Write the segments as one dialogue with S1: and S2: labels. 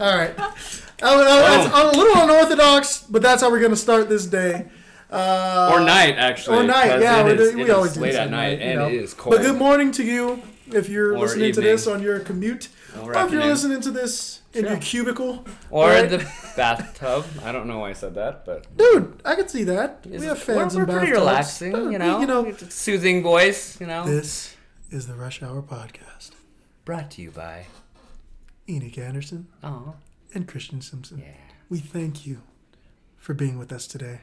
S1: All right. I, I, it's a little unorthodox, but that's how we're gonna start this day. Uh,
S2: or night, actually.
S1: Or night, yeah.
S2: it
S1: we
S2: is-
S1: we always do
S2: late at night,
S1: you
S2: and
S1: know.
S2: it is cold.
S1: But good morning to you if you're
S2: Or
S1: listening to this on your commute,
S2: Or
S1: or if you're listening to this in
S2: Sure.
S1: your cubicle.
S2: Or
S1: Right.
S2: in the bathtub. I don't know why I said that, but
S1: Dude, I can see that.
S2: Is
S1: we have fans
S2: we're,
S1: in
S2: we're pretty relaxing, you know.
S1: You know,
S2: soothing voice, you know.
S1: this is the Rush Hour podcast.
S2: Brought to you by.
S1: Enoch Anderson and Christian Simpson.
S2: yeah,
S1: We thank you for being with us today.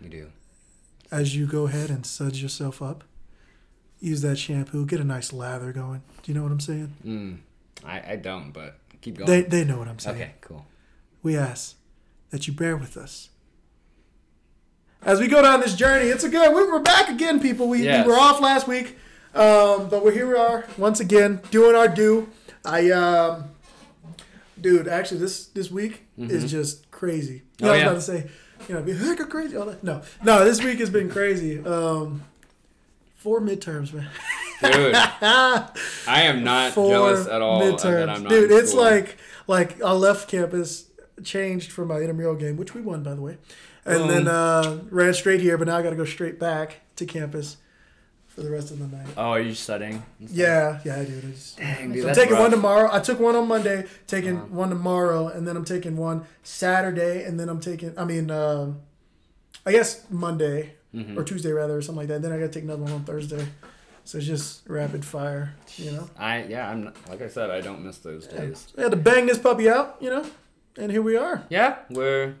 S2: you do.
S1: As you go ahead and suds yourself up, use that shampoo, get a nice lather going. Do you know what I'm saying?
S2: Mm, I, I don't, but keep going.
S1: They, they know what I'm saying.
S2: okay, cool.
S1: We ask that you bear with us. As we go down this journey, it's a good. we- We're back again, people. We,
S2: Yes.
S1: we were off last week, um, but we're here. We are once again doing our due. I, um, dude, actually, this this week is just crazy. You know,
S2: Oh,
S1: I was about to say, you know, be heck crazy. All that. No, no, this week has been crazy. Um, four midterms, man.
S2: Dude, I am not
S1: Four
S2: jealous at all
S1: midterms,
S2: that I'm not
S1: dude. It's like like I left campus, changed for my intramural game, which we won by the way, and
S2: Boom.
S1: then uh, ran straight here. But now I got to go straight back to campus for the rest of the night.
S2: Oh, are you studying?
S1: Yeah, yeah, I It's,
S2: Dang, dude,
S1: I'm
S2: that's
S1: taking one tomorrow. I took one on Monday, taking
S2: Uh-huh.
S1: one tomorrow, and then I'm taking one Saturday, and then I'm taking. I mean, um, I guess Monday
S2: Mhm.
S1: or Tuesday rather, or something like that. Then I got to take another one on Thursday. So it's just rapid fire, you know.
S2: I yeah, I'm not, like I said, I don't miss those days.
S1: We had to bang this puppy out, you know, and here we are.
S2: Yeah, we're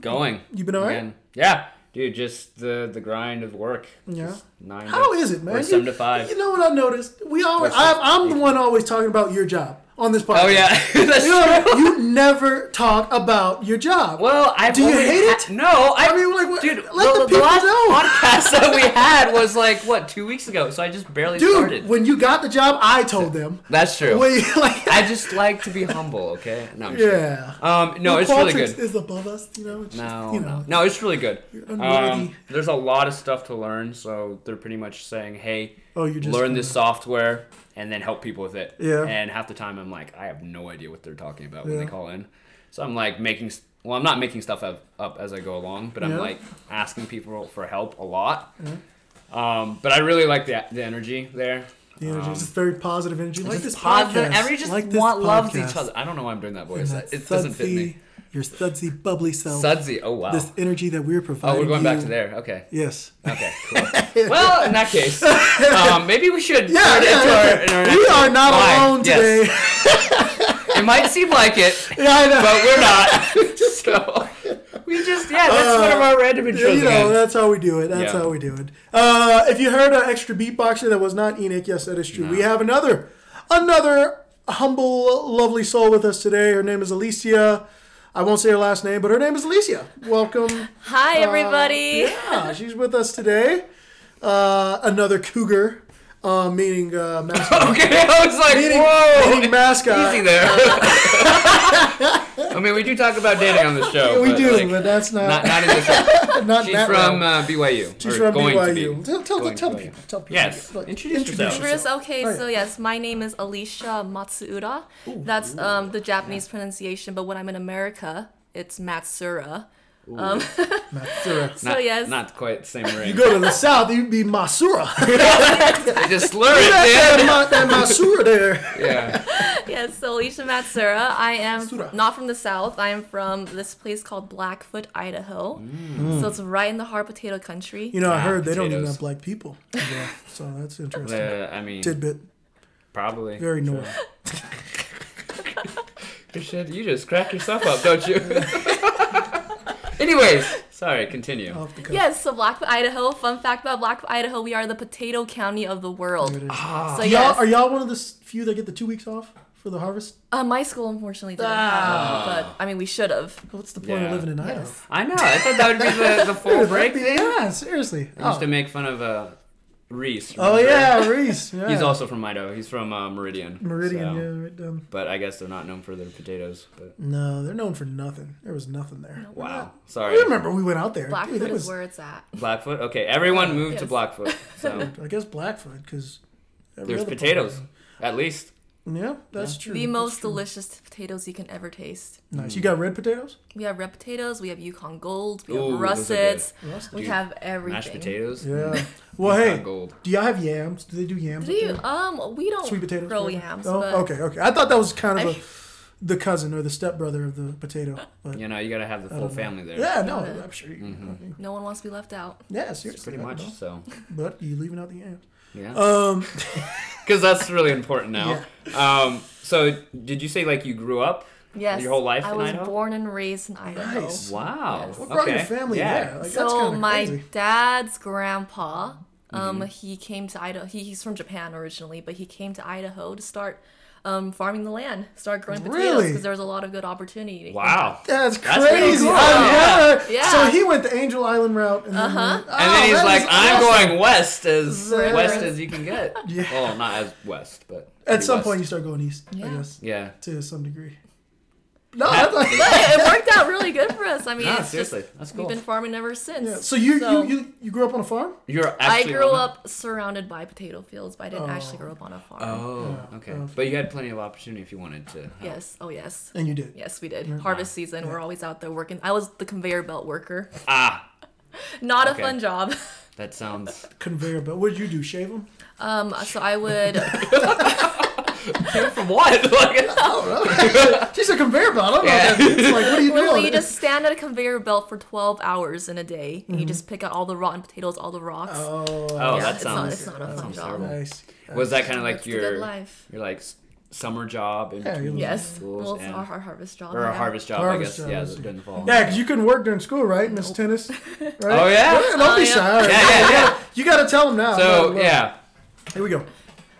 S2: going.
S1: You've been alright?
S2: Yeah, dude, just the the grind of work.
S1: Yeah.
S2: Just nine.
S1: How
S2: to,
S1: is it, man?
S2: Or seven
S1: You-
S2: to five.
S1: You know what I noticed? We always, I. I'm the one always talking about your job on this podcast.
S2: Oh yeah, that's
S1: You, know,
S2: true.
S1: you never talk about your job.
S2: Well, I
S1: Do you hate it?
S2: No, I,
S1: I mean, like, what-
S2: dude,
S1: let the
S2: the,
S1: people
S2: last
S1: know.
S2: podcast that we had was like what two weeks ago, so I just barely
S1: Dude,
S2: started.
S1: when you got the job, I told them.
S2: That's true.
S1: When like,
S2: I just like to be humble. Okay. No. I'm
S1: yeah.
S2: kidding. Um. No, it's really good.
S1: Is above us, you know. Just,
S2: No,
S1: you know.
S2: no, no, it's really good. Um, there's a lot of stuff to learn, so they're pretty much saying, "Hey,
S1: Oh, just
S2: learn
S1: gonna-
S2: this software and then help people with it."
S1: Yeah.
S2: And half the time, I'm like, I have no idea what they're talking about when
S1: Yeah.
S2: they call in. So I'm like making. Well, I'm not making stuff up, up as I go along, but I'm
S1: Yeah.
S2: like asking people for help a lot. Yeah. Um, but I really like the the energy there.
S1: The energy
S2: Um,
S1: is just very positive energy. Like this
S2: positive.
S1: podcast.
S2: Everybody just
S1: like
S2: want, loves
S1: podcast.
S2: each other. I don't know why I'm doing that voice. It doesn't fit me.
S1: Your sudsy, bubbly self.
S2: Sudsy. Oh wow.
S1: This energy that we're providing.
S2: Oh, we're going back to there. Okay.
S1: Yes.
S2: Okay, cool. well, in that case, um, maybe we should
S1: Yeah,
S2: turn it
S1: yeah,
S2: into
S1: yeah.
S2: our, our
S1: we are not
S2: line.
S1: alone
S2: Yes.
S1: today.
S2: It might seem like it,
S1: yeah, I know.
S2: but we're not. so we just yeah, that's one of our random intros
S1: you know,
S2: again.
S1: that's how we do it. That's
S2: Yeah.
S1: how we do it. Uh, if you heard an extra beatboxer that was not Enoch, yes, that is true.
S2: No.
S1: We have another, another humble, lovely soul with us today. Her name is Alicia. I won't say her last name, but her name is Alicia. Welcome.
S3: Hi, everybody.
S1: Yeah, she's with us today. Uh, another cougar, uh, meaning uh, mascot.
S2: Okay, I was like,
S1: meaning,
S2: whoa,
S1: meaning mascot.
S2: easy there. I mean, we do talk about dating on the show.
S1: we
S2: but,
S1: do,
S2: like,
S1: but that's not
S2: not not in the show.
S1: not
S2: She's from uh, BYU.
S1: She's
S2: or
S1: from
S2: going
S1: BYU.
S2: To be.
S1: Tell, tell,
S2: Going
S1: tell people. Tell people.
S2: Yes,
S1: Like,
S2: introduce yourself.
S3: First, okay,
S1: Oh,
S3: so yes, my name is Alicia Matsuura. That's um, the Japanese pronunciation, but when I'm in America, it's Matsura. Um,
S1: Matsura.
S3: so
S2: Not,
S3: yes,
S2: not quite the same ring.
S1: You go to the south, you'd be Masura.
S2: they just slur
S1: that,
S2: it,
S1: ma- that Masura there.
S2: Yeah.
S3: yes, so Alicia Matsura. I am
S1: Matsura.
S3: not from the south. I am from this place called Blackfoot, Idaho. So it's right in the hard potato country.
S1: You know, I
S2: Ah,
S1: heard they don't even have black people. Yeah, so that's interesting.
S2: The- I mean,
S1: Tidbit,
S2: probably.
S1: very
S2: Sure.
S1: north.
S2: Good shit. You just crack yourself up, don't you? Anyways, sorry. Continue.
S1: Off the cuff.
S3: Yes, so Blackfoot, Idaho. Fun fact about Blackfoot, Idaho: we are the potato county of the world.
S1: There it is.
S2: Ah.
S3: So
S1: y'all,
S3: yes,
S1: are y'all one of the few that get the two weeks off for the harvest?
S3: uh, my school unfortunately didn't
S1: Ah.
S3: have, it, but I mean we should have.
S1: What's the point
S2: Yeah.
S1: of living in Idaho?
S3: Yes.
S2: I know. I thought that would be the, the full break.
S1: Yeah, seriously.
S2: I used
S1: Oh,
S2: to make fun of uh, Reese.
S1: oh yeah, Reese. Yeah.
S2: He's also from Idaho. He's from uh, Meridian.
S1: Meridian.
S2: so-
S1: Yeah, right down.
S2: But I guess they're not known for their potatoes. But
S1: No, they're known for nothing. There was nothing there.
S2: wow.
S1: I
S2: Sorry.
S1: remember we went out there. Dude,
S3: Blackfoot
S1: it
S3: is
S1: was,
S3: where it's at.
S2: Blackfoot. Okay, everyone moved to Blackfoot. So
S1: I guess Blackfoot because
S2: There's potatoes,
S1: part.
S2: at least.
S1: Yeah, that's true.
S3: the most
S1: true.
S3: delicious potatoes you can ever taste.
S1: Nice. You got red potatoes?
S3: We have red potatoes, we have Yukon Golds, we have
S2: Ooh, those are
S3: russets, we
S2: Dude,
S3: have everything.
S2: Mashed potatoes.
S1: Yeah. Well, hey,
S2: Gold.
S1: do y'all have yams? Do they do yams?
S3: Do you? Um, we don't
S1: Sweet potatoes.
S3: grow
S1: whatever?
S3: yams.
S1: Oh,
S3: but
S1: okay, okay. I thought that was kind of
S3: I-
S1: a, the cousin or the stepbrother of the potato. But
S2: You know, you gotta have the
S1: I
S2: full family there.
S1: Yeah, no,
S3: Yeah.
S1: I'm sure you.
S2: Mhm.
S1: I mean,
S3: No one wants to be left out.
S1: yeah, seriously.
S2: Pretty much. So,
S1: But you're leaving out the yams.
S2: yeah.
S1: Um,
S2: Because that's really important now. Um, so, did you say like you grew up?
S3: Yes.
S2: Your whole life
S3: I
S2: in
S3: was
S2: Idaho?
S3: born and raised in Idaho.
S1: Nice.
S2: Wow.
S3: Yes.
S1: what brought
S2: okay.
S1: your family
S2: yeah.
S1: there? Like,
S3: so
S1: kind
S3: my
S1: crazy.
S3: dad's grandpa, um,
S2: Mm-hmm.
S3: he came to Idaho. He, he's from Japan originally, but he came to Idaho to start um, farming the land, start growing potatoes
S1: Really?
S3: because there was a lot of good opportunity.
S2: Wow.
S1: That's
S2: That's
S1: crazy.
S2: cool.
S1: I-
S3: Yeah.
S1: So he went the Angel Island route, and then,
S3: Uh-huh.
S1: went-
S2: And then
S1: Oh,
S2: he's like, I'm
S1: awesome.
S2: going west as
S1: Yeah.
S2: west as you can get.
S1: Yeah.
S2: Well, not as west, but
S1: At some
S2: west.
S1: point, you start going east. I guess
S2: Yeah.
S1: to some degree. No,
S2: Ha-
S1: that's
S3: But it worked out really good for us. I mean,
S2: No,
S3: it's
S2: seriously,
S3: just
S2: that's
S3: we've been farming ever since.
S1: yeah. So you,
S3: So-
S1: you you you grew up on a farm?
S2: You're
S3: I grew
S2: on
S3: up surrounded by potato fields, but I didn't
S1: Oh.
S3: actually grow up on a farm.
S2: Oh,
S1: Yeah.
S2: okay. But you had plenty of opportunity if you wanted to. help.
S3: Yes. Oh, yes.
S1: And you did.
S3: Yes, we did.
S1: Yeah.
S3: Harvest season, we're always out there working. I was the conveyor belt worker.
S2: Ah,
S3: Not
S2: Okay.
S3: a fun job.
S2: that sounds.
S1: Conveyor belt. What did you do? Shave them?
S3: Um, so I would.
S2: From what? like,
S1: She's a conveyor belt. I don't know.
S2: Yeah.
S1: What that means. Like, what are you
S3: Literally,
S1: doing?
S3: you just stand at a conveyor belt for 12 hours in a day, and you
S1: Mm-hmm.
S3: just pick out all the rotten potatoes, all the rocks.
S1: Oh,
S2: Oh,
S3: Yeah,
S2: that
S3: it's not-
S2: sounds.
S3: it's not a
S2: that
S3: fun job.
S2: terrible.
S1: nice.
S2: Was that kind of like
S3: That's
S2: your
S3: life.
S2: your like summer job in
S1: Yeah,
S2: between
S3: Yes.
S2: schools
S3: Well, it's
S2: and,
S3: our, our harvest job.
S2: or a
S3: yeah.
S2: harvest job,
S1: Harvest
S2: I guess.
S1: I see.
S2: Yeah, during the fall.
S1: Yeah, because you couldn't work during school, right, Miss Tennis? Right?
S2: Oh yeah.
S1: Don't
S3: Oh,
S1: be
S3: yeah.
S1: shy.
S2: Yeah, yeah, yeah.
S1: You got to tell them now.
S2: So
S1: Well,
S2: yeah.
S1: Here we go.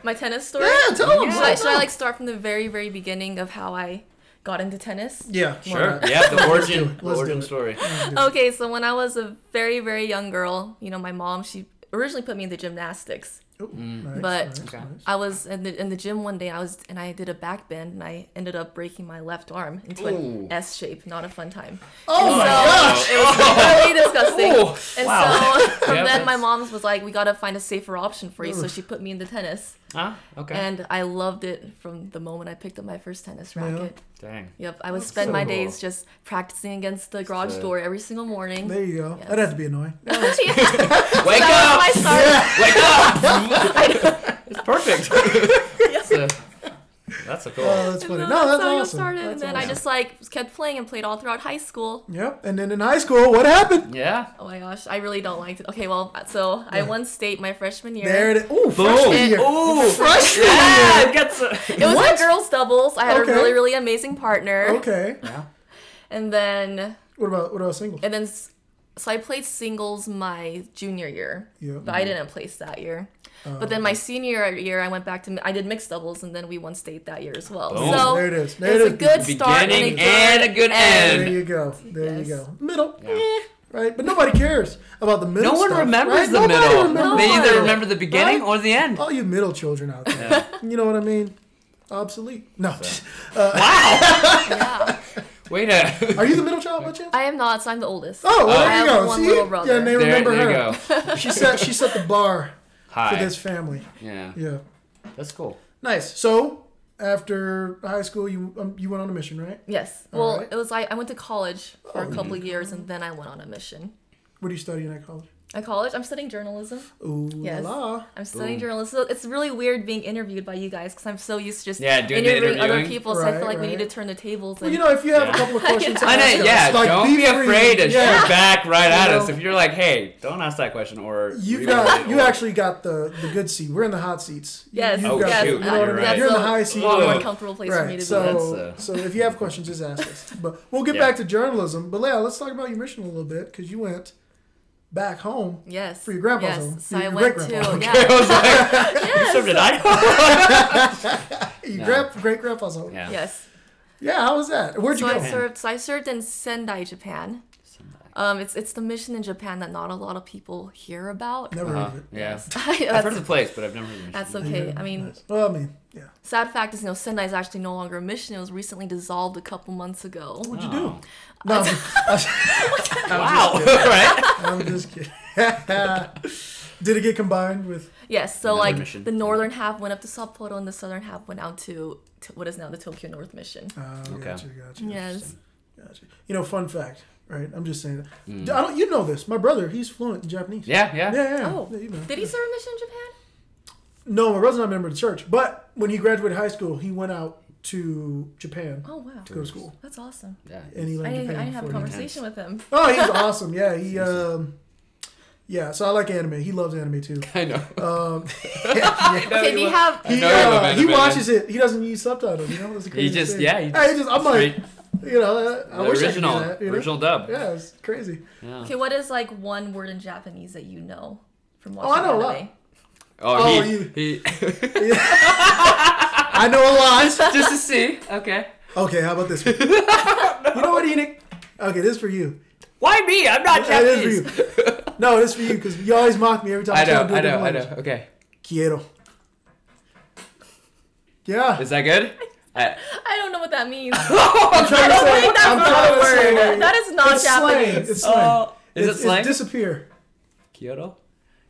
S3: My tennis story.
S1: Yeah, tell them.
S3: Should I, should I like start from the very, very beginning of how I got into tennis?
S1: Yeah.
S2: Sure.
S1: not?
S2: Yeah, the origin, the origin story.
S3: Okay, so when I was a very, very young girl, you know, my mom, she originally put me into gymnastics.
S1: Oh, nice,
S3: But-
S1: nice,
S2: Okay.
S3: I was in the in the gym one day. I was and I did a back bend and I ended up breaking my left arm into
S2: Ooh.
S3: an S shape. Not a fun time.
S1: Oh my
S3: so
S1: gosh!
S3: it was really disgusting.
S2: Ooh,
S3: And
S2: wow.
S3: so
S2: Yeah,
S3: then my mom was like, "We gotta find a safer option for you." So she put me into tennis,
S2: Huh? Okay.
S3: and I loved it from the moment I picked up my first tennis racket.
S2: Dang.
S3: Yep, I would
S1: That's
S3: spend
S1: so
S3: my
S2: cool.
S3: days just practicing against the garage
S2: So-
S3: door every single morning.
S1: There you go.
S3: Yes.
S1: That'd have to be annoying.
S2: Wake up!
S3: was my start.
S2: Wake up! it's perfect. It's a- that's a cool.
S1: Oh, that's
S3: And
S1: funny. No, that's
S3: how
S1: awesome.
S3: started,
S1: That's
S3: and then I just like kept playing and played all throughout high school.
S1: Yep. And then in high school, what happened?
S2: yeah.
S3: Oh my gosh, I really don't like it. Okay, well, so I won state my freshman year.
S1: There it is. Ooh,
S2: Boom.
S1: freshman year.
S2: Ooh.
S1: Freshman
S2: Yeah.
S1: year.
S2: It gets. A...
S3: It was
S1: What?
S3: a girls doubles. I had
S1: Okay.
S3: a really, really amazing partner.
S1: Okay.
S2: Yeah.
S3: And then,
S1: What about what about singles?
S3: and then, so I played singles my junior year,
S1: Yeah.
S3: but I didn't place that year. But then my senior year, I went back to I did mixed doubles, and then we won state that year as well.
S2: Boom.
S3: So
S1: there it is. There
S3: it's
S1: it
S3: a
S1: is.
S3: good start and a
S2: Beginning
S3: good,
S2: and a good
S1: There
S2: end.
S1: There you go. There
S3: Yes.
S1: you go. Middle.
S2: Yeah.
S1: eh, right? But nobody cares about the middle.
S2: No one
S1: stuff,
S2: remembers
S1: right?
S2: the
S1: Nobody
S2: middle.
S1: remembers
S2: They either
S1: middle.
S2: remember the beginning
S1: Right?
S2: or the end.
S1: All you middle children out there. You know what I mean? Obsolete. No.
S3: Yeah,
S2: Wait a.
S1: Are you the middle child by chance?
S3: I am not. So I'm the oldest.
S1: Oh, well,
S3: I
S1: there you
S3: have
S1: go.
S3: one
S1: See?
S3: little brother.
S1: Yeah, they
S2: There,
S1: remember
S2: there you
S1: her.
S2: go.
S1: She set she set the bar for this family.
S2: Yeah.
S1: Yeah.
S2: That's cool.
S1: Nice. So after high school, you um, you went on a mission, right?
S3: Yes.
S1: All
S3: Well,
S1: right.
S3: it was like I went to college for
S1: Oh,
S3: a couple of years, and then I went on a mission.
S1: What are you studying at college?
S3: At college, I'm studying journalism.
S1: Ooh
S3: Yes.
S1: la la.
S3: I'm studying
S2: Boom.
S3: journalism. So it's really weird being interviewed by you guys because I'm so used to just
S2: Yeah, doing the
S3: interviewing other
S2: interviewing.
S3: people. So I feel like we need to turn the tables.
S1: Well,
S3: And,
S1: you know, if you have
S2: Yeah.
S1: a couple of questions, to
S2: I
S1: ask
S2: know,
S1: us,
S2: yeah,
S1: like,
S2: don't be
S1: free.
S2: afraid to
S1: Yeah.
S2: shoot back right at
S1: You
S2: us. If you're like, hey, don't ask that question, or
S1: You've got you
S2: or-
S1: actually got the the good seat. We're in the hot seats. You-
S3: yes,
S1: you've
S2: Oh,
S1: got
S2: shoot,
S1: you know what I
S2: you're
S1: mean?
S2: right.
S1: You're in the
S3: a
S1: high seat.
S3: lot more
S2: Ugh.
S3: comfortable place for me
S1: Right.
S3: to
S1: So
S3: be. in.
S2: That's, uh,
S1: so if you have questions, just ask us. But we'll get back to journalism. But Leah, let's talk about your mission a little bit because you went back home
S3: Yes.
S1: for your grandpa's
S3: yes.
S1: home.
S3: So
S1: Your-
S3: I
S1: your
S3: went to
S1: great-grandpa.
S2: I
S3: yeah.
S2: was like, you served in Idaho.
S1: Your
S2: No.
S1: grand, great grandpa's home. Yeah.
S2: Yeah.
S1: How was that? Where'd you go?
S3: I served. So I served in Sendai, Japan. Um, it's it's the mission in Japan that not a lot of people hear about.
S1: Never
S2: Uh-huh.
S1: heard of it.
S2: Yeah. I've heard of the place, but I've never heard of
S3: that's okay.
S1: Yeah,
S3: I mean,
S1: nice. well, I mean, yeah.
S3: sad fact is, you know, Sendai is actually no longer a mission. It was recently dissolved a couple months ago.
S1: What'd you
S2: Oh.
S1: do? No, I'm,
S2: Wow. right?
S1: I'm just kidding. Did it get combined with?
S3: Yes, so
S2: Another
S3: like
S2: mission.
S3: the northern half went up to Sapporo and the southern half went out to, to what is now the Tokyo North Mission.
S1: Oh,
S2: Okay.
S1: gotcha, gotcha.
S3: Yes.
S1: Gotcha. You know, fun fact, right? I'm just saying.
S2: Mm.
S1: I don't. You know this. My brother, he's fluent in Japanese.
S2: Yeah, yeah.
S1: Yeah, yeah.
S3: Oh,
S1: yeah, you know.
S3: did he serve a mission in Japan?
S1: No, my brother's not a member of the church. But when he graduated high school, he went out to Japan
S3: Oh wow,
S1: to go to school,
S3: that's awesome.
S2: Yeah.
S1: and he
S3: I
S1: learned
S3: didn't,
S1: Japan.
S3: I didn't have a conversation with him.
S1: Oh, he's awesome. Yeah, he. Um, yeah, so I like anime. He loves anime too.
S2: I know.
S1: Um,
S3: Okay, do you have?
S1: He,
S2: know you love
S1: uh, he watches it. He doesn't use subtitles. You know, that's the
S2: He
S1: crazy
S2: just
S1: thing.
S2: yeah. He
S1: Hey, he just I'm like,
S2: straight-
S1: you know, I, I
S2: the
S1: wish
S2: original,
S1: I could do that. You know?
S2: original dub.
S1: Yeah, it's crazy.
S2: Yeah.
S3: Okay, what is like one word in Japanese that you know from
S1: Oh,
S3: watching
S1: I know a lot.
S3: anime?
S2: Oh,
S1: Oh,
S2: he,
S1: you-
S2: he
S1: I know a lot.
S2: just to see. Okay.
S1: Okay, how about this? One? you know what, Enoch? Okay, this is for you.
S2: Why me? I'm not
S1: That is
S2: Japanese.
S1: for you. No, this is for you because you always mock me every time I,
S2: I
S1: try
S2: know,
S1: to do a
S2: I know,
S1: different
S2: I know.
S1: language.
S2: Okay.
S1: Quiero. Yeah.
S2: Is that good? I,
S3: I don't know what that means.
S1: I'm trying to
S3: I
S1: say.
S3: think that's
S1: I'm
S3: not
S1: trying
S3: a
S1: to say.
S3: That is not
S1: it's slang.
S3: Japanese.
S1: It's slang.
S2: Oh, is
S1: it's,
S2: it slang?
S1: It's disappear.
S2: Kyoto?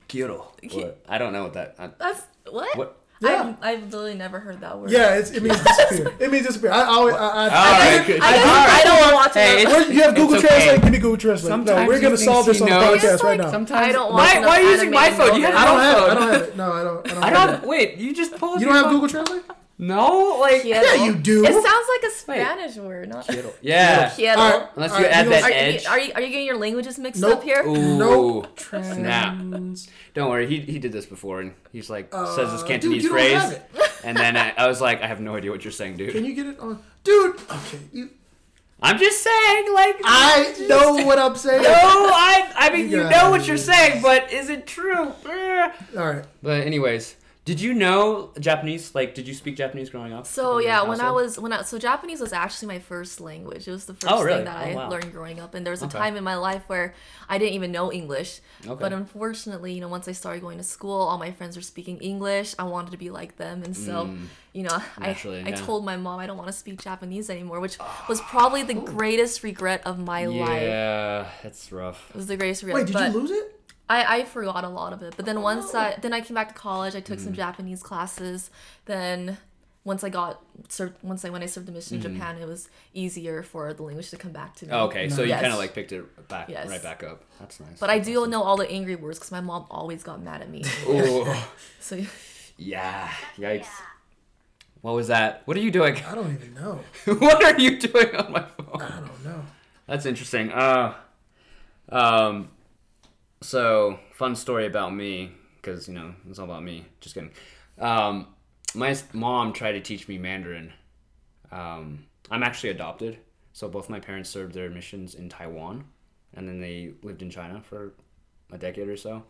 S2: Kyoto. What? I don't know what that. I,
S3: That's what?
S2: what?
S1: Yeah.
S3: I've, I've literally never heard that word.
S1: Yeah, it's, it means disappear. it means disappear. I, I, always- I, I,
S2: All
S1: I,
S2: right.
S3: I
S2: good.
S3: guess I don't want to watch
S2: Hey,
S3: it.
S1: Where- you have Google
S2: okay.
S1: Translate. Give me Google Translate. no, we're gonna solve this
S2: he
S1: on the podcast
S3: It's
S1: right now.
S2: Sometimes.
S3: I don't
S2: why?
S3: watch
S2: Why are you using my phone?
S3: to
S2: You
S3: know
S2: have
S1: I don't have. it. I don't have it. No, I don't. I don't.
S2: I don't.
S1: it.
S2: Wait, you just pulled.
S1: You don't have. Google Translate?
S2: No, like.
S3: Quiero.
S1: Yeah, you do.
S3: It sounds like a Spanish word, not
S2: Kyoto. Yeah.
S3: Quiero.
S1: All right.
S2: Unless you
S1: right,
S2: add
S1: you
S2: that
S3: Are,
S2: edge.
S3: you, are you are you getting your languages mixed
S1: Nope.
S3: up here?
S2: Ooh.
S1: Nope.
S2: Snap.
S1: Trans-
S2: Don't worry, he, he did this before, and he's like says this
S1: Uh,
S2: Cantonese
S1: dude,
S2: phrase, and then I, I was like, I have no idea what you're saying, dude.
S1: Can you get it on, dude? Okay, you.
S2: I'm just saying, like,
S1: I know what I'm saying.
S2: no, I I mean
S1: You
S2: you know what you're saying, but is it true?
S1: All right.
S2: But anyways, did you know Japanese? Like, did you speak Japanese growing up?
S3: So yeah, when I was when I so Japanese was actually my first language. It was the first
S2: Oh, really?
S3: thing that
S2: Oh,
S3: I
S2: wow.
S3: learned growing up, and there was a
S2: Okay.
S3: time in my life where I didn't even know English.
S2: Okay.
S3: But unfortunately, you know, once I started going to school, all my friends were speaking English. I wanted to be like them, and so, you know, I,
S2: Mm. Naturally,
S3: I told my mom I don't want to speak Japanese anymore, which was probably the greatest regret of my life.
S2: yeah, it's rough.
S3: It was the greatest regret.
S1: Wait, did
S3: but
S1: you lose it?
S3: I, I forgot a lot of it. But then once I then I came back to college, I took
S2: Mm.
S3: some Japanese classes. Then once I got served, once I when I served the mission in Japan, it was easier for the language to come back to me.
S2: Oh, okay, so you
S3: Yes.
S2: kind of like picked it back,
S3: Yes.
S2: right back up. That's nice.
S3: But I do know all the angry words because my mom always got mad at me.
S2: Ooh,
S3: So
S2: yeah, yikes. What was that? What are you doing?
S1: I don't even know.
S2: what are you doing on my phone?
S1: I don't know.
S2: That's interesting. Uh, um, so fun story about me because you know it's all about me. Just kidding. Um, my mom tried to teach me Mandarin. Um, I'm actually adopted, so both my parents served their missions in Taiwan, and then they lived in China for a decade or so.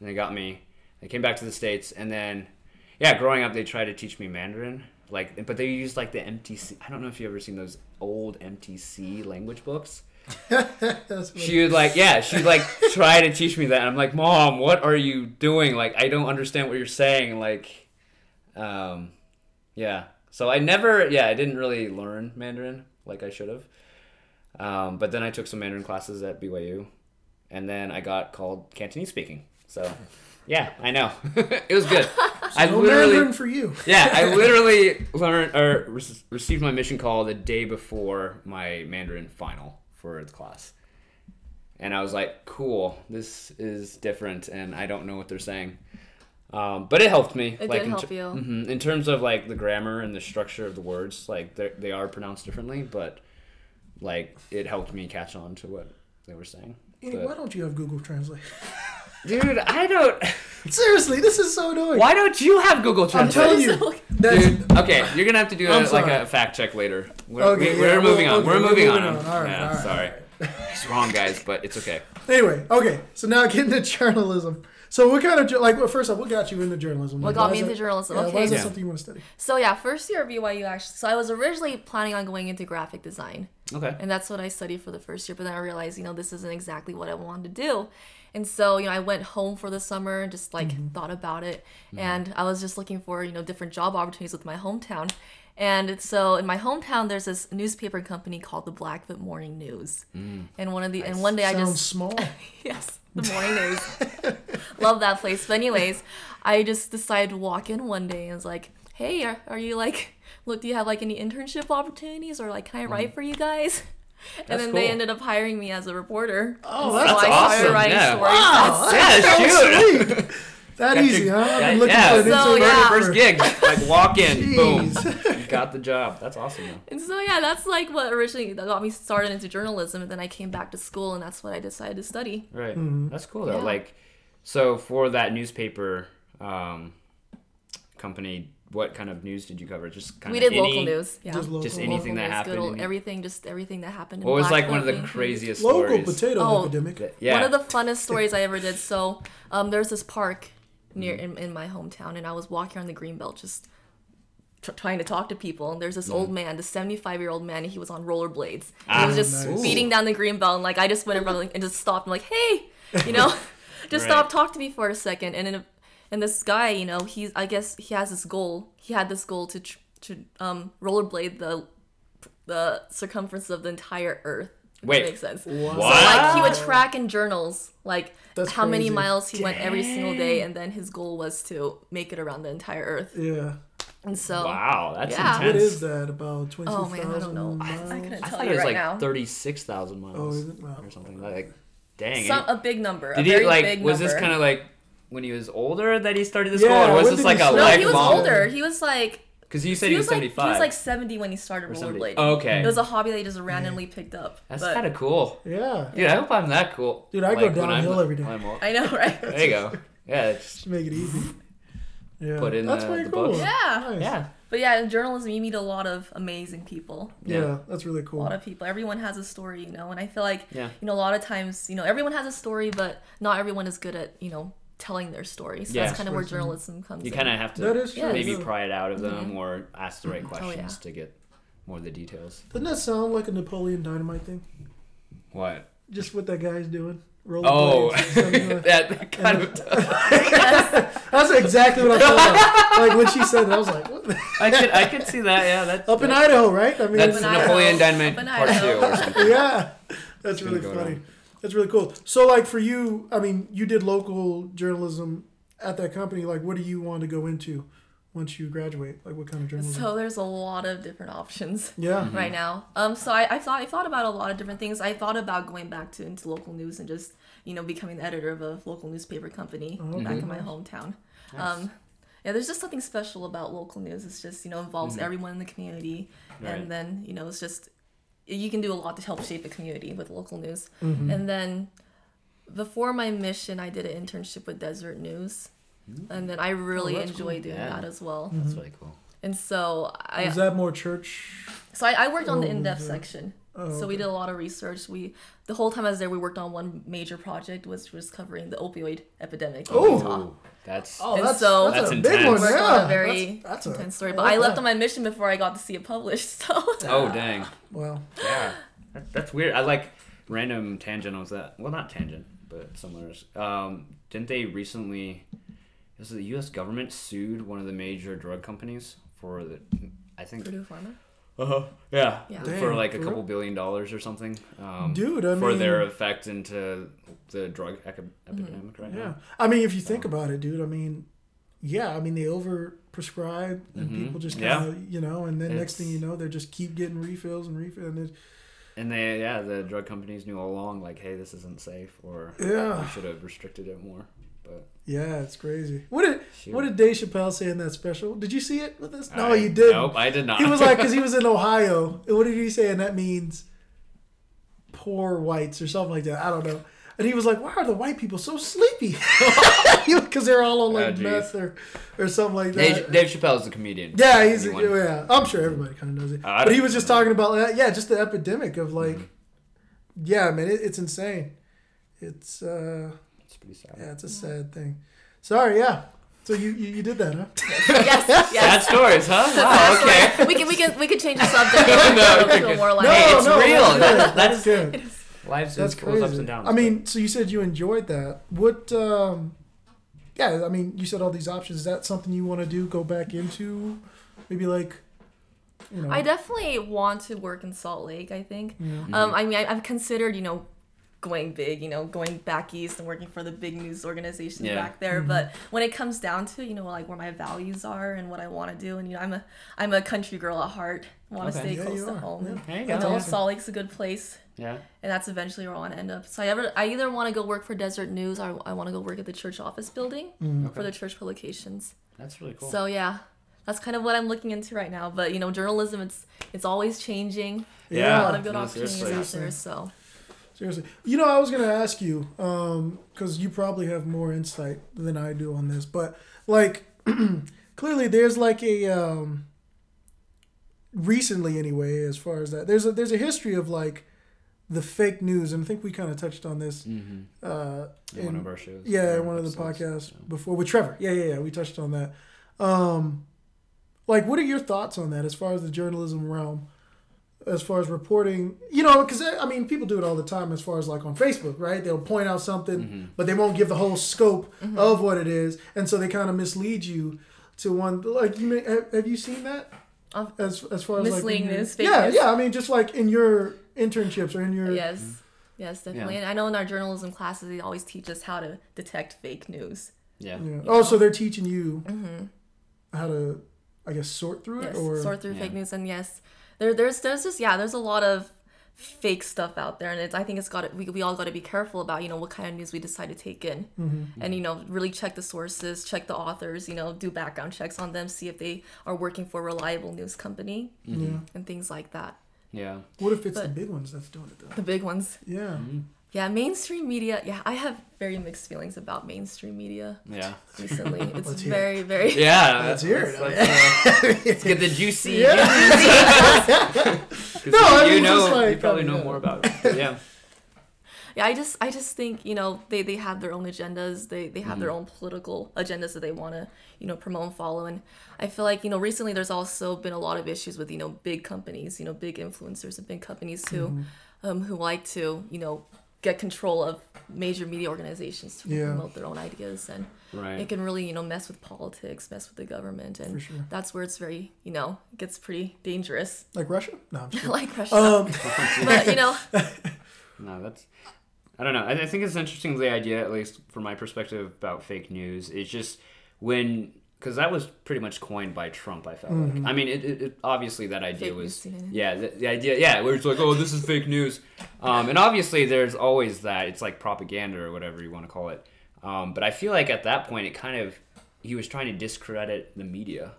S2: And they got me. They came back to the states, and then yeah, growing up they tried to teach me Mandarin. Like, but they used like the MTC. I don't know if you ever seen those old MTC language books. she would like yeah she'd like try to teach me that. And i'm like mom what are you doing? Like i don't understand what you're saying. Like um yeah. So i never yeah i didn't really learn mandarin like i should have. Um, but then i took some mandarin classes at byu and then i got called cantonese speaking. So yeah i know. It was good. I
S1: no
S2: literally
S1: Mandarin for you.
S2: yeah, I literally learned or re- received my mission call the day before my Mandarin final for the class. And I was like, cool, this is different, and I don't know what they're saying. Um, but it helped me.
S3: It
S2: like
S3: did
S2: in
S3: help you.
S2: mhm, in terms of like the grammar and the structure of the words, like they're- they are pronounced differently, but like it helped me catch on to what they were saying.
S1: Enoch,
S2: But-
S1: why don't you have Google Translate?
S2: dude, I don't.
S1: Seriously, this is so annoying.
S2: Why don't you have Google Translate?
S1: I'm telling you. That's,
S2: Dude, okay, you're gonna have to do a,
S1: I'm
S2: like a fact check later. We're,
S1: Okay,
S2: we, we're
S1: yeah,
S2: moving
S1: well,
S2: on.
S1: okay,
S2: we're
S1: we're
S2: moving
S1: moving
S2: on.
S1: on. All right,
S2: yeah,
S1: all right,
S2: sorry.
S1: all
S2: He's wrong, guys, but it's okay.
S1: Anyway, okay. So now getting to journalism. So what kind of like? Well, first off, what got you into journalism?
S3: What
S1: Like,
S3: got
S1: why
S3: me
S1: is
S3: into
S1: that-
S3: journalism?
S1: Yeah, why
S3: Okay.
S1: is that
S2: Yeah.
S1: something you want to study?
S3: So yeah, first year of BYU actually. So I was originally planning on going into graphic design.
S2: Okay.
S3: and that's what I studied for the first year. But then I realized, you know, this isn't exactly what I wanted to do, and so you know, I went home for the summer and just like mm-hmm. thought about it, mm-hmm. and I was just looking for you know different job opportunities with my hometown, and so in my hometown there's this newspaper company called the Blackfoot Morning News, mm. and one of the and one day I
S1: Sounds
S3: just
S1: small.
S3: yes the morning news, love that place. But anyways, I just decided to walk in one day and was like, "Hey, are, are you like, look, do you have like any internship opportunities or like, can I write mm. for you guys?" And
S2: That's
S3: then they ended up hiring me as a reporter.
S1: Oh,
S3: so
S1: that's
S3: I started
S2: awesome,
S3: writing
S2: yeah.
S3: stories.
S1: Wow,
S2: Yeah,
S1: that's
S2: shoot.
S1: sweet. That
S2: Got
S1: easy,
S2: your-
S1: huh? I've
S2: yeah,
S1: been looking
S2: yeah.
S1: for an
S3: So,
S1: intern
S3: yeah.
S2: First gig, like walk in, boom, you got the job. That's awesome. Though.
S3: And so yeah, that's like what originally got me started into journalism, and then I came back to school, and that's what I decided to study.
S2: Right.
S1: Mm-hmm.
S2: That's cool though.
S3: Yeah.
S2: Like, so for that newspaper um, company, what kind of news did you cover? Just kind
S3: we
S2: of
S3: did
S2: any,
S3: local news, yeah.
S1: Just local.
S2: Just
S3: Local
S2: anything that
S3: news,
S2: happened.
S3: good old, everything, just everything that happened. In
S2: what was like one of the
S3: Blackfoot,
S2: craziest
S1: Local
S2: stories?
S1: potato
S3: Oh.
S1: epidemic.
S2: Yeah.
S3: One of the funnest stories I ever did. So, um, there's this park near
S2: Mm-hmm.
S3: in, in my hometown, and I was walking on the green belt, just tr- trying to talk to people. And there's this
S2: Mm-hmm.
S3: old man, this 75 year old man, and he was on rollerblades.
S2: Ah,
S3: he was just
S1: nice.
S3: speeding down the green belt, and like I just went in front and just stopped. I'm like, hey, you know, just
S2: Right.
S3: stop, talk to me for a second. And then, and this guy, you know, he's I guess he has this goal. He had this goal to tr- to um rollerblade the the circumference of the entire Earth. if
S2: Wait.
S3: that makes sense.
S1: Wow.
S3: So like he would track in journals like
S1: That's
S3: how many miles he went every single day, and then his goal was to make it around the entire Earth.
S1: Yeah.
S3: And so,
S2: Wow, that's
S3: Yeah.
S2: intense.
S1: What is that? About twenty
S3: oh
S1: thousand
S3: man, I don't know.
S1: miles?
S3: I, I couldn't
S2: I
S3: tell
S2: thought
S3: you
S2: it was
S3: right
S2: like
S3: now.
S2: thirty-six thousand miles.
S1: Oh, is it? Wow.
S2: Or something like. Dang.
S3: Some
S2: and
S3: a big number.
S2: did
S3: a very
S2: he like?
S3: big
S2: Was
S3: number.
S2: this kind of like when he was older that he started this
S1: Yeah,
S2: goal, or was this like
S1: he
S2: a
S1: start?
S3: No,
S2: lifelong?
S3: he was older. He was like
S2: Because you said he, was,
S3: like
S2: seventy-five.
S3: he was like seventy when he started rollerblading.
S2: Oh, okay.
S3: It was a hobby that he just randomly picked up.
S2: That's
S3: but-
S2: kind of cool.
S1: Yeah.
S2: Dude, I hope I'm that cool.
S1: Dude, I go downhill every day.
S2: when I'm old.
S3: I know, right?
S2: There you go. Yeah,
S1: Just make it easy. Yeah.
S2: Put in
S1: That's
S2: the-
S1: pretty
S2: the
S1: cool.
S2: books.
S3: Yeah.
S1: Nice.
S2: yeah.
S3: But yeah, in journalism, you meet a lot of amazing people.
S1: Yeah,
S2: Yeah.
S1: that's really cool.
S3: A lot of people. Everyone has a story, you know, and I feel like
S2: Yeah.
S3: you know a lot of times, you know, everyone has a story, but not everyone is good at you know telling their story. So
S2: Yeah.
S3: that's kind of where journalism comes
S2: You
S3: in.
S2: kind of have to
S1: That is true.
S2: maybe
S1: yeah.
S2: pry it out of them mm-hmm. or ask the right
S3: Oh,
S2: questions
S3: yeah.
S2: to get more of the details.
S1: Doesn't that sound like a Napoleon Dynamite thing?
S2: What?
S1: Just what that guy's doing.
S2: Oh,
S1: Rollerblades, something like-
S2: that kind of.
S1: That's exactly what I thought. of. Like when she said that, I was like, what?
S2: I could I could see that. Yeah, that's
S1: up in Idaho, right? I mean,
S2: that's Napoleon
S3: Idaho.
S2: Dynamite Part Two or something.
S1: yeah, that's really funny.
S2: down.
S1: That's really cool. So, like for you, I mean, you did local journalism at that company. Like, what do you want to go into once you graduate? Like, what kind of journalism?
S3: So there's a lot of different options
S1: yeah,
S2: Mm-hmm.
S3: right now. Um, so I, I thought I thought about a lot of different things. I thought about going back to into local news and just you know becoming the editor of a local newspaper company
S1: Oh,
S3: back
S1: okay.
S3: in my hometown. Um, yeah, there's just something special about local news. It's just you know involves everyone in the community,
S2: Right.
S3: and then you know it's just you can do a lot to help shape a community with local news.
S1: Mm-hmm.
S3: And then before my mission, I did an internship with Deseret News. And then I really
S1: Oh,
S3: enjoy
S1: cool.
S3: doing
S2: Yeah.
S3: that as well.
S2: That's really cool.
S3: And so I
S1: is that more church?
S3: so I, I worked on the
S1: Oh,
S3: in-depth
S1: okay.
S3: section.
S1: Oh,
S3: so we did a lot of research. We the whole time I was there, we worked on one major project, which was covering the opioid epidemic in
S1: Oh.
S3: Utah.
S2: Ooh, that's
S1: Oh,
S3: And
S1: that's,
S3: so-
S1: that's,
S2: That's
S1: a big
S2: intense.
S1: one.
S3: Worked
S1: Yeah,
S3: on a very
S1: that's, that's a-
S3: intense story.
S1: I
S3: But
S1: like
S3: I left
S1: that.
S3: on my mission before I got to see it published. So
S2: oh dang.
S1: Well,
S2: Yeah, that, that's weird. I like random tangent was that. Well, not tangent, but similar. Um, didn't they recently? Was the U.S. government sued one of the major drug companies for the? I think.
S3: Purdue Pharma.
S2: Uh-huh. Yeah.
S3: Yeah.
S2: For like a couple
S1: real?
S2: billion dollars or something. Um,
S1: Dude, I
S2: for their effect into the drug epi-
S3: Mm-hmm.
S2: epidemic right
S1: Yeah.
S2: now.
S1: I mean, if you think about it, dude, I mean, yeah, I mean, they over prescribe and
S2: Mhm.
S1: people just
S2: Yeah.
S1: kind of, you know, and then next thing you know, they just keep getting refills and refills. And
S2: And they, yeah, the drug companies knew all along, like, hey, this isn't safe, or
S1: Yeah.
S2: we should have restricted it more. But
S1: yeah, it's crazy. What did
S2: Shoot.
S1: what did Dave Chappelle say in that special? Did you see it with us? No,
S2: I-
S1: you did.
S2: Nope, I did not.
S1: He was like, because he was in Ohio. And what did he say? And that means poor whites or something like that. I don't know. And he was like, "Why are the white people so sleepy?" Because they're all on like
S2: Oh,
S1: meth or, or something like that.
S2: Dave, Dave Chappelle's a comedian.
S1: Yeah, he's
S2: Anyone-
S1: yeah. I'm sure everybody kind of knows it,
S2: I
S1: but he was just talking about that. Yeah, just the epidemic of like, yeah, man, it, it's insane. It's uh,
S2: It's pretty sad.
S1: yeah, it's a sad thing. Sorry, yeah. So you you, you did that, huh?
S3: yes,
S2: Sad stories, huh? Wow, okay.
S3: we can we can we can change the subject
S2: No,
S3: to
S2: okay.
S3: a more
S2: Hey, it's real.
S1: That's good. That's
S2: that's-
S1: good.
S2: Life's
S1: That's
S2: is full of ups
S1: crazy.
S2: and downs.
S1: I mean, so you said you enjoyed that. What? um Yeah, I mean, you said all these options. Is that something you want to do? Go back into, maybe like, you know.
S3: I definitely want to work in Salt Lake. I think.
S1: Yeah.
S3: Um, I mean, I've considered, you know, going big, you know, going back east and working for the big news organizations
S2: Yeah.
S3: back there. Mm-hmm. But when it comes down to, you know, like where my values are and what I want to do, and you know, I'm a I'm a country girl at heart. Want to
S2: Okay.
S3: stay
S1: Yeah,
S3: close to
S1: are.
S3: home.
S1: Yeah.
S3: And,
S2: There you
S3: you
S2: go.
S3: know,
S1: awesome.
S3: Salt Lake's a good place.
S2: Yeah.
S3: And that's eventually where I want to end up. So I ever I either want to go work for Deseret News or I want to go work at the church office building mm-hmm. for the church publications.
S2: That's really cool.
S3: So yeah, that's kind of what I'm looking into right now. But you know, journalism it's it's always changing.
S2: Yeah.
S3: a lot of good
S2: No,
S3: opportunities
S2: seriously.
S3: out there. So
S1: Seriously, you know, I was gonna ask you, um, because you probably have more insight than I do on this, but like, clearly there's like a um, recently anyway, as far as that, there's a there's a history of like the fake news, and I think we kind of touched on this,
S2: Mm-hmm.
S1: uh,
S2: In one of our shows.
S1: yeah, in one of the podcasts
S2: so.
S1: before with Trevor. Yeah, yeah, yeah, we touched on that. Um, like, what are your thoughts on that as far as the journalism realm? As far as reporting, you know, because eh, I mean, people do it all the time. As far as like on Facebook, right? They'll point out something,
S2: Mm-hmm.
S1: but they won't give the whole scope mm-hmm. of what it is, and so they kind of mislead you to one. Like, you may, have, have you seen that? As as far as
S3: Misleading
S1: like, in
S3: news,
S1: yeah, yeah. I mean, just like in your internships or in your
S3: yes, yes, definitely. And I know in our journalism classes they always teach us how to detect fake news.
S2: Yeah.
S1: Yeah. Oh, so they're teaching you mm-hmm. how to, I guess, sort through
S3: Yes,
S1: it, or
S3: sort through
S2: Yeah.
S3: fake news. And yes, there there's there's just yeah, there's a lot of fake stuff out there and it's i think it's got to, we, we all got to be careful about you know what kind of news we decide to take in
S1: Mm-hmm.
S3: and you know really check the sources check the authors you know do background checks on them see if they are working for a reliable news company
S1: yeah.
S3: and things like that
S2: Yeah.
S1: What if it's the big ones that's doing it though?
S3: the big ones
S1: Yeah.
S3: Yeah mainstream media yeah i have very mixed feelings about mainstream media
S2: Yeah.
S3: recently it's
S1: Let's hear
S3: very very
S2: Yeah.
S1: Let's hear it.
S2: Let's, uh, let's get the juicy.
S1: Yeah.
S2: juicy- 'cause
S1: No, I
S2: you know,
S1: just like,
S2: you probably know
S1: yeah.
S2: more about it. Yeah.
S3: yeah i just i just think you know they they have their own agendas they they have their
S2: Mm-hmm.
S3: own political agendas that they want to you know promote and follow and i feel like you know recently there's also been a lot of issues with you know big companies you know big influencers and big companies who
S2: Mm-hmm.
S3: um who like to you know get control of major media organizations to
S1: Yeah.
S3: promote their own ideas and
S2: Right.
S3: it can really you know mess with politics mess with the government and
S1: sure.
S3: that's where it's very you know it gets pretty dangerous
S1: Like Russia? No, I'm just
S3: like Russia
S1: Um,
S3: but you know
S2: No, that's. I don't know. I, I think it's interesting the idea, at least from my perspective, about fake news. It's just when because that was pretty much coined by Trump. I felt like. I mean, it, it, it obviously that idea
S3: Fake
S2: was
S3: news, yeah.
S2: yeah the, the idea yeah where it's like oh this is fake news, um, and obviously there's always that it's like propaganda or whatever you want to call it. Um, but I feel like at that point it kind of he was trying to discredit the media.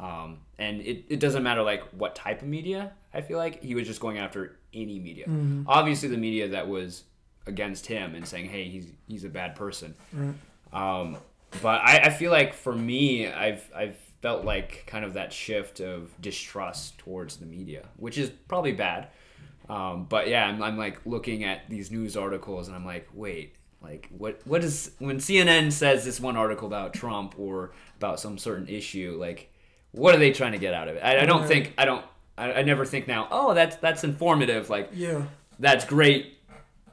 S2: Um, and it, it doesn't matter like what type of media i feel like he was just going after any media obviously the media that was against him and saying hey he's he's a bad person
S1: Right.
S2: But I, I feel like for me i've i've felt like kind of that shift of distrust towards the media which is probably bad. Um, but yeah I'm, I'm like looking at these news articles and i'm like wait like what what is when cnn says this one article about trump or about some certain issue like what are they trying to get out of it? I, I don't think i don't I, I never think now oh that's that's informative like
S1: yeah.
S2: that's great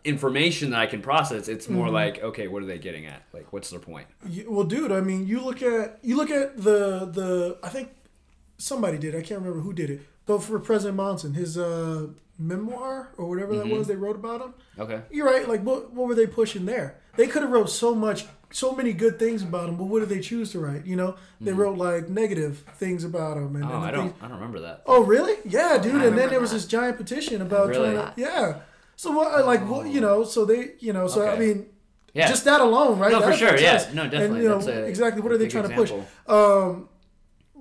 S2: information that I can process. It's more
S1: Mm-hmm.
S2: like, okay, what are they getting at? Like, what's their point?
S1: You- Well, dude, I mean, you look at you look at the the I think somebody did. I can't remember who did it, but for President Monson, his uh, memoir or whatever
S2: Mm-hmm.
S1: that was they wrote about him.
S2: Okay.
S1: You're right. Like, what what were they pushing there? They could have wrote so much, so many good things about him, but what did they choose to write? You know, they wrote like negative things about him. And,
S2: Mm-hmm. Oh,
S1: and
S2: I don't, I don't remember that.
S1: Oh, really? Yeah, dude. and then there was
S3: that.
S1: this giant petition about
S2: Really?
S1: trying to. Yeah. So what? Like, what? You know? So they, you know. So I mean,
S2: Yeah.
S1: just that alone, right?
S2: no,
S1: That
S2: for sure.
S1: affects
S2: Yeah. No, definitely.
S1: And you know
S2: a
S1: exactly what are they trying
S2: example.
S1: to push? Um,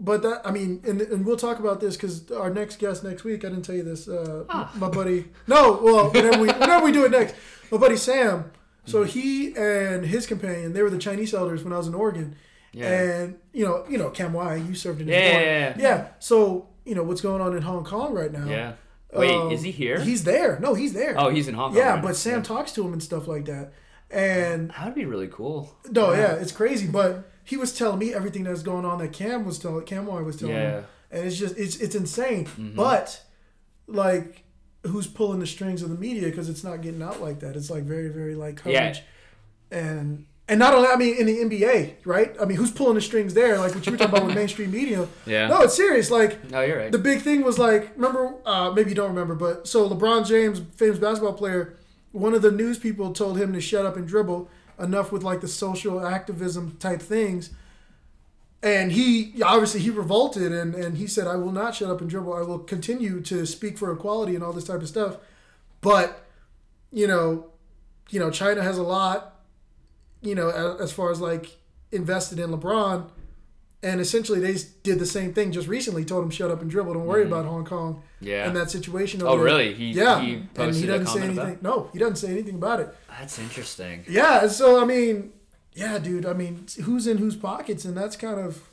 S1: but that I mean, and, and we'll talk about this because our next guest next week. I didn't tell you this. Uh,
S2: Ah.
S1: My buddy. No, well, whenever we whenever we do it next, my buddy Sam. So
S2: Mm-hmm.
S1: he and his companion, they were the Chinese elders when I was in Oregon.
S2: Yeah.
S1: And you know, you know, Cam Y, you served in his
S2: Yeah, yeah, yeah.
S1: yeah. So you know what's going on in Hong Kong right now.
S2: Yeah. Wait,
S1: Um,
S2: is he here?
S1: He's there. No, he's there.
S2: oh, he's in Hong Kong.
S1: yeah,
S2: right
S1: but
S2: now.
S1: Sam talks to him and stuff like that. And
S2: That would be really cool.
S1: no, yeah, it's crazy. But he was telling me everything that's going on that Cam was telling Cam was telling
S2: Yeah. Mm-hmm.
S1: him, and it's just it's it's insane. But like, who's pulling the strings of the media because it's not getting out like that? It's like very very like coverage, and and not only I mean in the NBA, right? I mean, who's pulling the strings there? Like what you were talking about with mainstream media.
S2: Yeah.
S1: No, it's serious. Like
S2: No, you're right.
S1: the big thing was like, remember, uh, maybe you don't remember, but so LeBron James, famous basketball player, one of the news people told him to shut up and dribble. Enough with like the social activism type things. And he obviously he revolted and, and he said, I will not shut up and dribble. I will continue to speak for equality and all this type of stuff. But, you know, you know, China has a lot, you know, as, far as like invested in LeBron. And essentially, they did the same thing just recently. Told him shut up and dribble. Don't worry about Hong Kong
S2: Mm-hmm. Yeah.
S1: and that situation.
S2: Oh,
S1: over there."
S2: really? He-
S1: yeah,
S2: he
S1: and he doesn't say anything. No, he doesn't say anything about it.
S2: That's interesting.
S1: Yeah, so I mean, yeah, dude. I mean, who's in whose pockets, and that's kind of,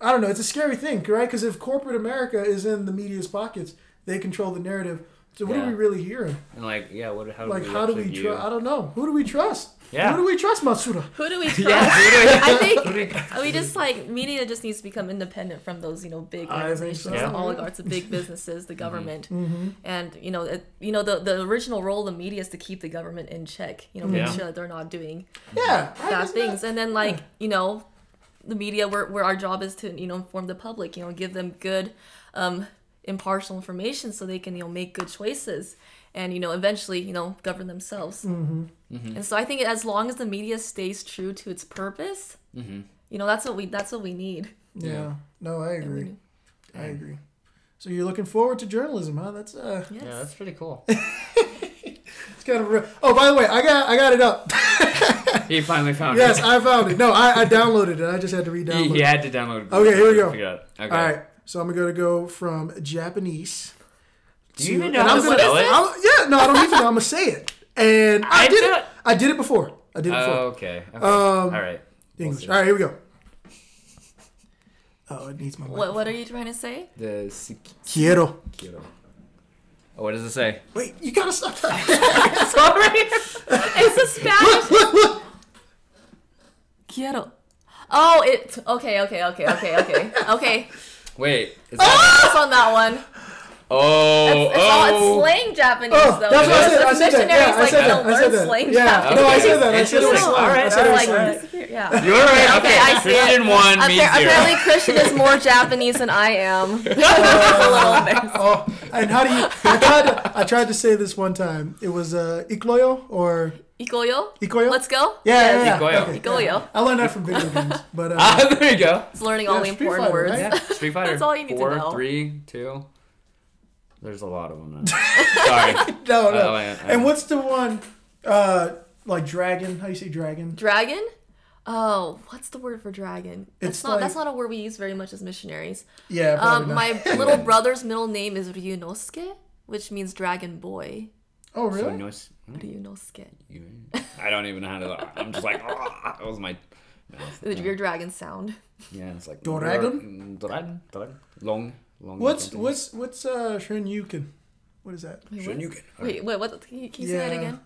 S1: I don't know. It's a scary thing, right? Because if corporate America is in the media's pockets, they control the narrative. So what
S2: Yeah.
S1: are we really hearing?
S2: And like, yeah, what? How
S1: Like,
S2: do we
S1: how do we trust? I don't know. Who do we trust?
S2: Yeah.
S1: Who do we trust, Matsuda?
S3: Who do we trust?
S2: Yeah, who do we-
S3: I think
S2: we-
S3: we just like media just needs to become independent from those you know big organizations,
S1: so,
S3: the oligarchs, the big businesses,
S2: Mm-hmm.
S3: the government,
S1: Mm-hmm.
S3: and you know it, you know the the original role of the media is to keep the government in check. You know, make
S2: Yeah.
S3: sure that they're not doing
S1: Yeah,
S3: bad
S1: isn't
S3: things,
S1: that-
S3: and then like you know, the media where where our job is to you know inform the public. You know, give them good, um, impartial information so they can you know make good choices and you know eventually you know govern themselves.
S1: Mm-hmm.
S3: And so I think as long as the media stays true to its purpose,
S2: Mm-hmm.
S3: you know that's what we that's what we need.
S1: Yeah.
S2: Yeah.
S1: No, I agree.
S3: need-
S1: I agree. So you're looking forward to journalism, huh? That's uh,
S3: Yes.
S2: Yeah, that's pretty cool.
S1: it's kind of. Real. Oh, by the way, I got I got it up.
S2: he finally found
S1: yes,
S2: it.
S1: Yes i found it. No, I, I downloaded it. I just had to
S2: He,
S1: re-download.
S2: he
S1: it.
S2: had to download. it.
S1: Okay, here we go.
S2: Figure it out. Okay.
S1: All right, so I'm gonna go from Japanese.
S2: Do you
S1: to-
S2: even know
S1: and
S2: how
S1: I'm
S2: to
S1: gonna-
S2: spell it?
S1: I'm- yeah, no, I don't need to. know. I'm gonna say it, and I,
S2: I
S1: did it.
S2: it.
S1: I did it before. I did it before.
S2: Oh, okay. okay.
S1: Um,
S2: All right.
S1: English.
S2: see.
S1: All right, here we go. Oh, it needs my.
S3: What what are you trying to say?
S2: The Sik-
S1: Quiero.
S2: Kyoto. Oh, what does it say?
S1: Wait, you gotta stop that.
S3: Sorry, it's a Spanish.
S1: look, look.
S3: Quiero. Oh, it. Okay, okay, okay, okay, okay, okay.
S2: Wait. Is that?
S3: Pass on that one.
S2: Oh.
S3: It's, it's,
S2: oh.
S3: all, it's slang Japanese
S1: Oh,
S3: though.
S1: that's what I said. I said that.
S3: missionaries
S1: Yeah, I said that. I said that.
S3: slang
S1: Yeah.
S3: Japanese.
S1: No, I
S2: Okay.
S1: said that. I said it was slang.
S2: All right.
S1: I said it was
S2: right.
S1: slang.
S3: Yeah.
S2: You're right.
S3: Okay,
S2: Okay,
S3: I see it.
S2: Christian one, me
S3: Appar-
S2: zero.
S3: apparently, Christian is more Japanese than I am. It's a little.
S1: Oh, and how do you? I tried. To, I tried to say this one time. It was uh, ikloyo or
S3: Ikoyo?
S1: ikoyo.
S3: Let's go?
S1: Yeah, yeah, yeah.
S2: Ikoyo.
S1: Okay.
S3: Ikoyo.
S1: I learned that from video games, but uh,
S2: Ah, there you go.
S3: It's learning
S1: Yeah,
S3: all the important
S1: Fighter,
S3: words.
S1: right?
S2: Yeah, Street Fighter.
S3: That's all you need to know.
S2: three, two. There's a lot of them. Now. Sorry.
S1: no, no.
S2: Oh, I- I-
S1: and what's the one? Uh, like dragon? How do you say dragon?
S3: Dragon? Oh, what's the word for dragon? That's
S1: It's
S3: not that's not a word we use very much as missionaries.
S1: Yeah,
S3: Um,
S1: not.
S3: my little brother's middle name is Ryunosuke, which means dragon boy.
S1: oh, really?
S2: nice.
S3: Ryunosuke.
S2: I don't even know how to. I'm just like, "Ah," that was my. mouth.
S3: The Your dragon sound.
S2: Yeah, it's like
S1: Dragon?
S2: Dragon, dragon, long, long.
S1: What's what's what's uh Shrenyuken? What is that?
S3: Wait, what?
S2: Shoryuken.
S3: Wait, wait, what? Can you, can you say that again?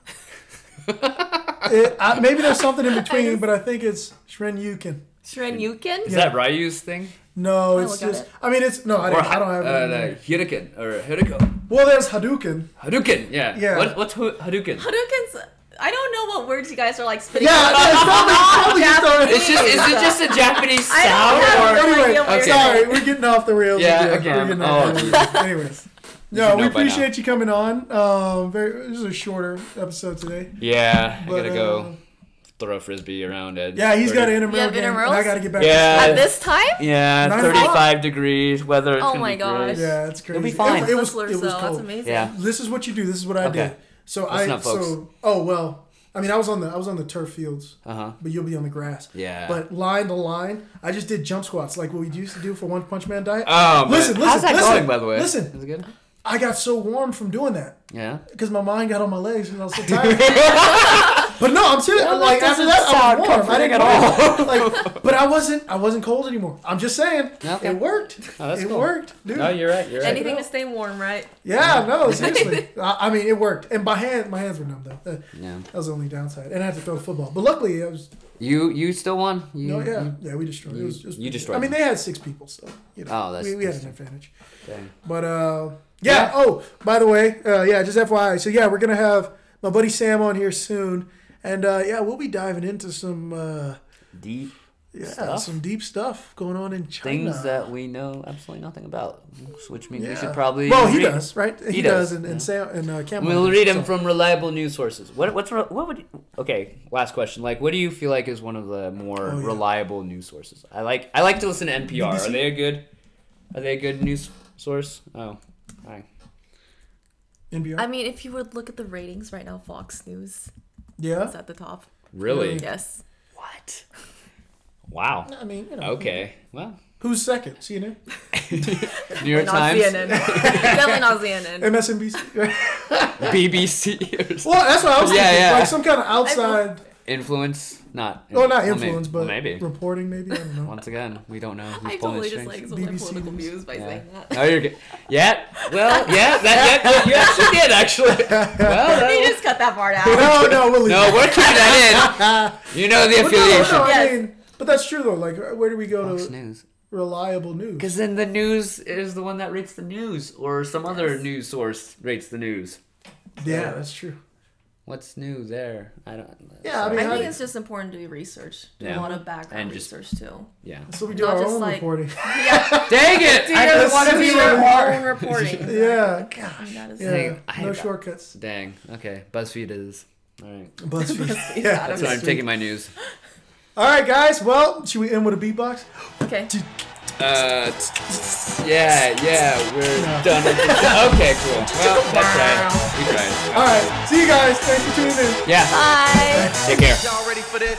S1: It, uh, maybe there's something in between, but I think it's Shrenyuken.
S3: Shrenyuken?
S2: Is that Ryu's thing?
S1: No,
S3: I
S1: it's just.
S3: it.
S1: I mean, it's no. I
S2: Or
S1: don't, I don't have
S2: uh,
S1: it.
S2: the Hurricane or Hurricane.
S1: Well, there's Hadouken.
S2: Hadouken. Yeah.
S1: Yeah.
S2: What, what's Hu- Hadouken?
S3: Hadouken's. I don't know what words you guys are like spitting.
S1: Yeah,
S3: out.
S1: it's probably, probably just our-
S2: It's just. Is it just a Japanese
S3: I don't
S2: sound
S3: have
S2: or?
S3: no
S1: Anyway,
S3: idea
S2: Okay.
S1: sorry, we're getting off the rails.
S2: Yeah,
S1: again.
S2: again.
S1: We're off
S2: Oh,
S1: the rails. Anyways, no, we
S2: know now.
S1: appreciate you coming on. Um, very this is a shorter episode today.
S2: Yeah, I gotta
S1: uh,
S2: go throw a frisbee around it.
S1: Yeah, he's got an
S3: You
S1: intramural
S3: have
S1: game, and
S3: intramurals?
S1: I got to get back.
S2: Yeah.
S3: At this time?
S2: Yeah,
S1: Nine
S2: 35 degrees. Weather.
S3: Oh my gosh.
S2: great.
S1: To, yeah, it's crazy.
S2: It'll be fine.
S1: It, it was
S3: Hustler,
S1: it was
S3: so that's
S1: cold.
S3: amazing.
S2: Yeah.
S1: This is what you do. This is what I
S2: Okay.
S1: did. So
S2: Listen
S1: I so oh well. I mean, I was on the I was on the turf fields,
S2: Uh huh.
S1: but you'll be on the grass.
S2: Yeah.
S1: But line to line, I just did jump squats like what we used to do for One Punch Man diet.
S2: Oh,
S1: Listen,
S2: man. How's
S1: listen,
S2: that
S1: listen,
S2: going, by the way?
S1: listen.
S2: Is it good?
S1: I got so warm from doing that
S2: Yeah.
S1: because my mind got on my legs because I was so tired. but no, I'm serious.
S2: Well,
S1: like
S2: that
S1: after that, I
S2: sound
S1: was warm. I didn't
S2: at
S1: all. like, but I wasn't. I wasn't cold anymore. I'm just saying.
S2: Okay.
S1: It worked.
S2: Oh, that's
S1: it
S2: cool.
S1: worked, dude.
S2: No, you're right. You're right.
S3: Anything to stay warm, right?
S1: Yeah, no, seriously. I, I mean, it worked, and my hand, my hands were numb though. That,
S2: Yeah.
S1: that was the only downside, and I had to throw the football. But luckily, I was.
S2: You you still won. You,
S1: No, yeah,
S2: you-
S1: yeah, we destroyed. it. it was, it was
S2: you destroyed
S1: I mean,
S2: them.
S1: they had six people, so you know,
S2: Oh, that's
S1: we, we had an advantage.
S2: dang.
S1: But uh, yeah.
S2: Yeah.
S1: Oh, by the way, uh, yeah, just FYI. So yeah, we're gonna have my buddy Sam on here soon, and uh, yeah, we'll be diving into some uh,
S2: Deep.
S1: Yeah,
S2: Stuff.
S1: some deep stuff going on in China.
S2: things that we know absolutely nothing about, which means we should probably.
S1: Well, he
S2: read-
S1: does, right? He,
S2: He
S1: does,
S2: does,
S1: and
S2: yeah.
S1: and Sam and uh, Cameron.
S2: We'll read them
S1: so-
S2: from reliable news sources. What what's what would you, okay? Last question. Like, what do you feel like is one of the more
S1: Oh, yeah.
S2: reliable news sources? I like I like to listen to NPR.
S1: BBC?
S2: Are they a good? Are they a good news source? Oh, hi.
S1: NPR.
S3: I mean, if you would look at the ratings right now, Fox News
S1: yeah.
S3: is at the top.
S2: Really?
S3: Yes.
S2: What? Wow.
S1: I mean, you know.
S2: Okay. Well,
S1: Who's second? CNN,
S2: New York
S3: Not
S2: Times,
S3: CNN. Definitely not CNN.
S1: MSNBC.
S2: BBC, or s-
S1: well, that's what I was
S2: Yeah,
S1: thinking.
S2: yeah.
S1: Like some kind of outside.
S2: Influence. Not.
S1: Oh, not
S2: well, may-
S1: influence,
S2: well,
S1: but
S2: maybe.
S1: reporting. Maybe I don't know.
S2: Once again, we don't know who's
S3: I totally just
S2: strings.
S3: like some
S1: BBC
S3: political
S1: News.
S3: views by
S2: Yeah.
S3: saying that.
S2: No, you're good. Yeah. Well, yeah. That. Yeah, you actually did actually. Well, that
S3: You just cut that part out.
S1: No, no, we'll leave
S2: no,
S1: it.
S2: we're keeping that in. You know the
S1: But no,
S2: affiliation.
S1: no, I mean, but that's true though. Like, where do we go
S2: Fox
S1: to
S2: News.
S1: reliable news?
S2: Because then the news is the one that rates the news, or some other news source rates the news.
S1: Yeah, that's true.
S2: What's new there? I don't.
S1: Yeah, I mean,
S3: I think
S1: do-
S3: it's just important to do research. Do
S2: Yeah.
S3: a lot of background
S2: And just-
S3: research too.
S2: yeah.
S1: So we do
S3: Not
S1: our
S3: just
S1: own
S3: like-
S1: reporting.
S3: Yeah.
S2: Dang it!
S3: Do
S2: I
S3: your,
S2: just
S1: wanna be
S3: your
S1: your
S3: own reporting.
S1: yeah,
S3: I
S1: gosh.
S3: that is
S1: Yeah,
S2: Dang, I-
S1: no shortcuts.
S2: Dang. Okay. BuzzFeed is. All right.
S1: BuzzFeed.
S3: Yeah,
S1: yeah,
S2: That's where I'm taking my news.
S1: All right, guys. Well, should we end with a beatbox?
S3: Okay.
S2: Uh, t- t- yeah, yeah, we're
S1: No.
S2: done. With this. Okay, cool. Well, that's right. We tried.
S1: All right. See you guys. Thanks for tuning in.
S2: Yeah.
S3: Bye.
S2: Take care.
S4: Y'all ready for this?